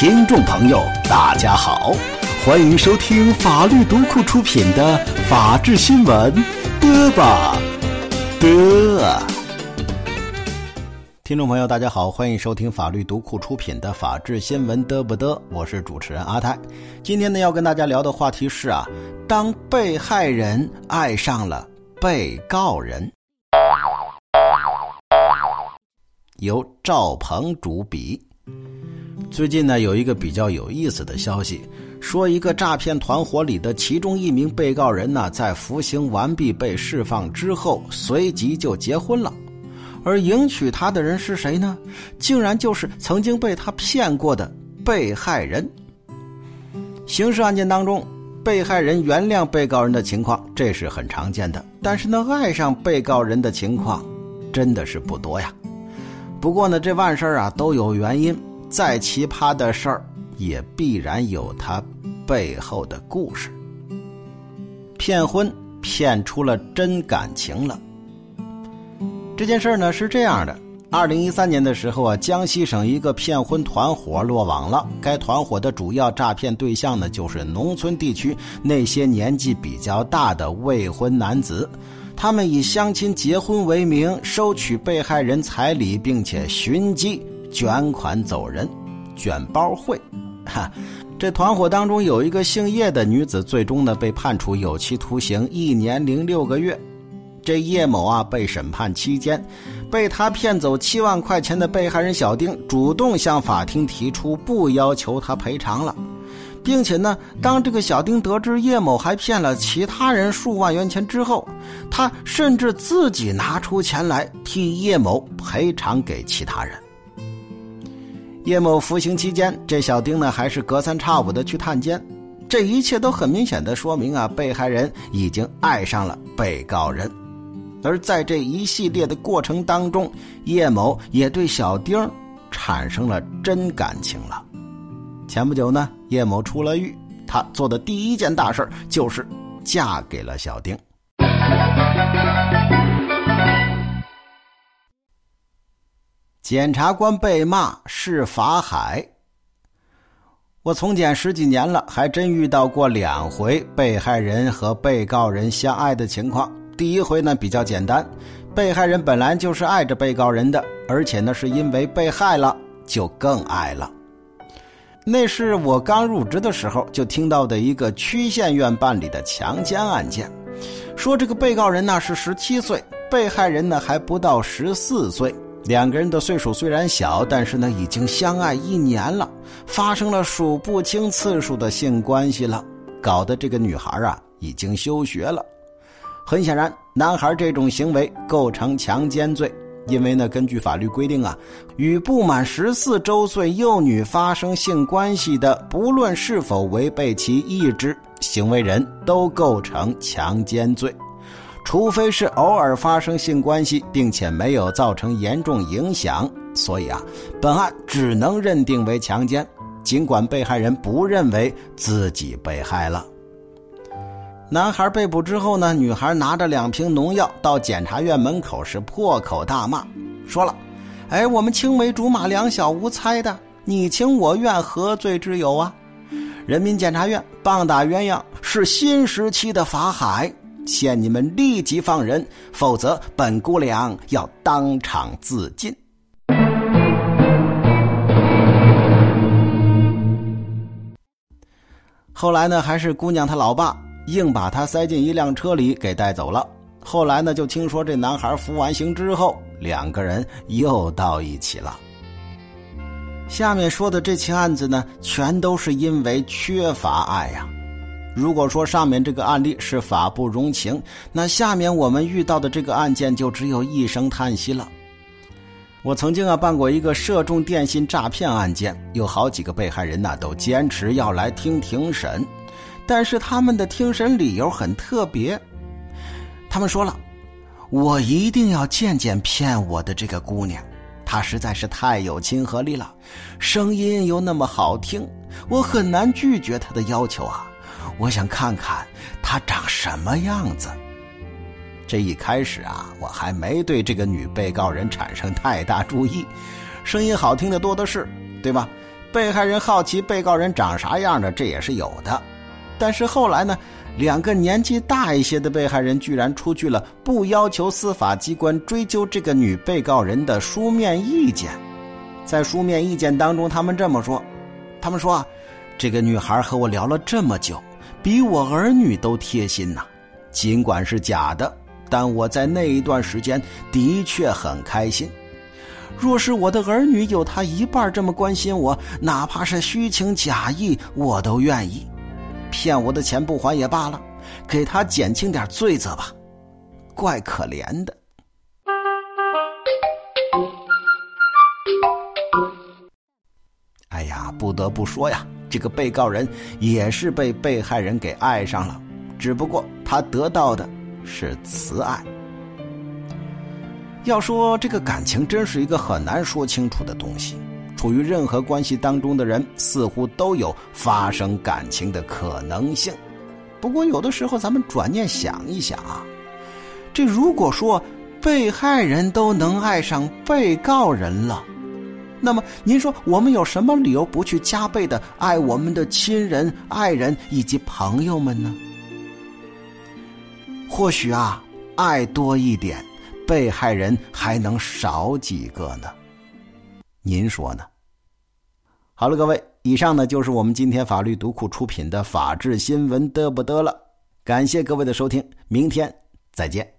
听众朋友，大家好，欢迎收听法律读库出品的《法治新闻》，嘚吧嘚。听众朋友，大家好，欢迎收听法律读库出品的《法治新闻》，嘚不嘚？我是主持人阿泰。今天呢，要跟大家聊的话题是啊，当被害人爱上了被告人，由赵鹏主笔。最近呢，有一个比较有意思的消息，说一个诈骗团伙里的其中一名被告人呢，在服刑完毕被释放之后，随即就结婚了。而迎娶她的人是谁呢？竟然就是曾经被他骗过的被害人。刑事案件当中，被害人原谅被告人的情况，这是很常见的。但是呢，爱上被告人的情况，真的是不多呀。不过呢，这万事啊都有原因，再奇葩的事儿，也必然有它背后的故事。骗婚骗出了真感情了。这件事儿呢是这样的：二零一三年的时候啊，江西省一个骗婚团伙落网了。该团伙的主要诈骗对象呢，就是农村地区那些年纪比较大的未婚男子。他们以相亲结婚为名，收取被害人彩礼，并且寻机卷款走人，卷包会。哈，这团伙当中有一个姓叶的女子，最终呢被判处有期徒刑一年零六个月。这叶某啊，被审判期间，被他骗走七万块钱的被害人小丁主动向法庭提出不要求他赔偿了，并且呢，当这个小丁得知叶某还骗了其他人数万元钱之后，他甚至自己拿出钱来替叶某赔偿给其他人。叶某服刑期间，这小丁呢还是隔三差五的去探监，这一切都很明显的说明啊，被害人已经爱上了被告人。而在这一系列的过程当中，叶某也对小丁产生了真感情了。前不久呢，叶某出了狱，他做的第一件大事就是嫁给了小丁。检察官被骂是法海。我从检十几年了，还真遇到过两回被害人和被告人相爱的情况。第一回呢比较简单，被害人本来就是爱着被告人的，而且呢是因为被害了就更爱了。那是我刚入职的时候就听到的一个区县院办理的强奸案件，说这个被告人呢是十七岁，被害人呢还不到十四岁，两个人的岁数虽然小，但是呢已经相爱一年了，发生了数不清次数的性关系了，搞得这个女孩啊已经休学了。很显然，男孩这种行为构成强奸罪，因为呢，根据法律规定啊，与不满十四周岁幼女发生性关系的，不论是否违背其意志，行为人都构成强奸罪，除非是偶尔发生性关系，并且没有造成严重影响。所以啊，本案只能认定为强奸，尽管被害人不认为自己被害了。男孩被捕之后呢，女孩拿着两瓶农药到检察院门口是破口大骂，说了：“哎，我们青梅竹马，两小无猜的，你情我愿，何罪之有啊？”人民检察院棒打鸳鸯是新时期的法海，限你们立即放人，否则本姑娘要当场自尽。后来呢，还是姑娘她老爸。硬把她塞进一辆车里给带走了。后来呢，就听说这男孩服完刑之后，两个人又到一起了。下面说的这起案子呢，全都是因为缺乏爱呀。如果说上面这个案例是法不容情，那下面我们遇到的这个案件就只有一声叹息了。我曾经啊办过一个涉众电信诈骗案件，有好几个被害人呢都坚持要来听庭审。但是他们的听审理由很特别，他们说了：“我一定要见见骗我的这个姑娘，她实在是太有亲和力了，声音又那么好听，我很难拒绝她的要求啊！我想看看她长什么样子。”这一开始啊，我还没对这个女被告人产生太大注意，声音好听的多的是，对吧？被害人好奇被告人长啥样的，这也是有的。但是后来呢，两个年纪大一些的被害人居然出具了不要求司法机关追究这个女被告人的书面意见。在书面意见当中，他们这么说：“他们说，这个女孩和我聊了这么久，比我儿女都贴心呐。尽管是假的，但我在那一段时间的确很开心。若是我的儿女有他一半这么关心我，哪怕是虚情假意，我都愿意。骗我的钱不还也罢了，给他减轻点罪责吧。怪可怜的。”哎呀，不得不说呀，这个被告人也是被被害人给爱上了，只不过他得到的是慈爱。要说这个感情，真是一个很难说清楚的东西。处于任何关系当中的人，似乎都有发生感情的可能性。不过，有的时候咱们转念想一想啊，这如果说被害人都能爱上被告人了。那么，您说我们有什么理由不去加倍的爱我们的亲人、爱人以及朋友们呢？或许啊，爱多一点，被害人还能少几个呢？您说呢？好了，各位，以上呢就是我们今天法律读库出品的法治新闻得不得了。感谢各位的收听，明天再见。